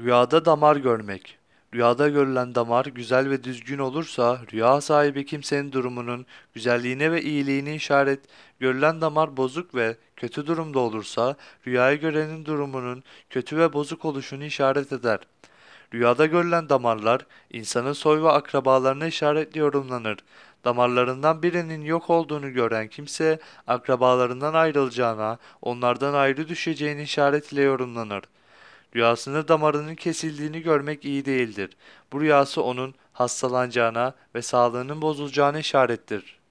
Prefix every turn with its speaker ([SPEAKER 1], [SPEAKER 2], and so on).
[SPEAKER 1] Rüyada damar görmek. Rüyada görülen damar güzel ve düzgün olursa rüya sahibi kimsenin durumunun güzelliğine ve iyiliğini işaret, görülen damar bozuk ve kötü durumda olursa rüyayı görenin durumunun kötü ve bozuk oluşunu işaret eder. Rüyada görülen damarlar insanın soy ve akrabalarına işaretli yorumlanır. Damarlarından birinin yok olduğunu gören kimse akrabalarından ayrılacağına, onlardan ayrı düşeceğini işaret ile yorumlanır. Rüyasında damarının kesildiğini görmek iyi değildir. Bu rüyası onun hastalanacağına ve sağlığının bozulacağına işarettir.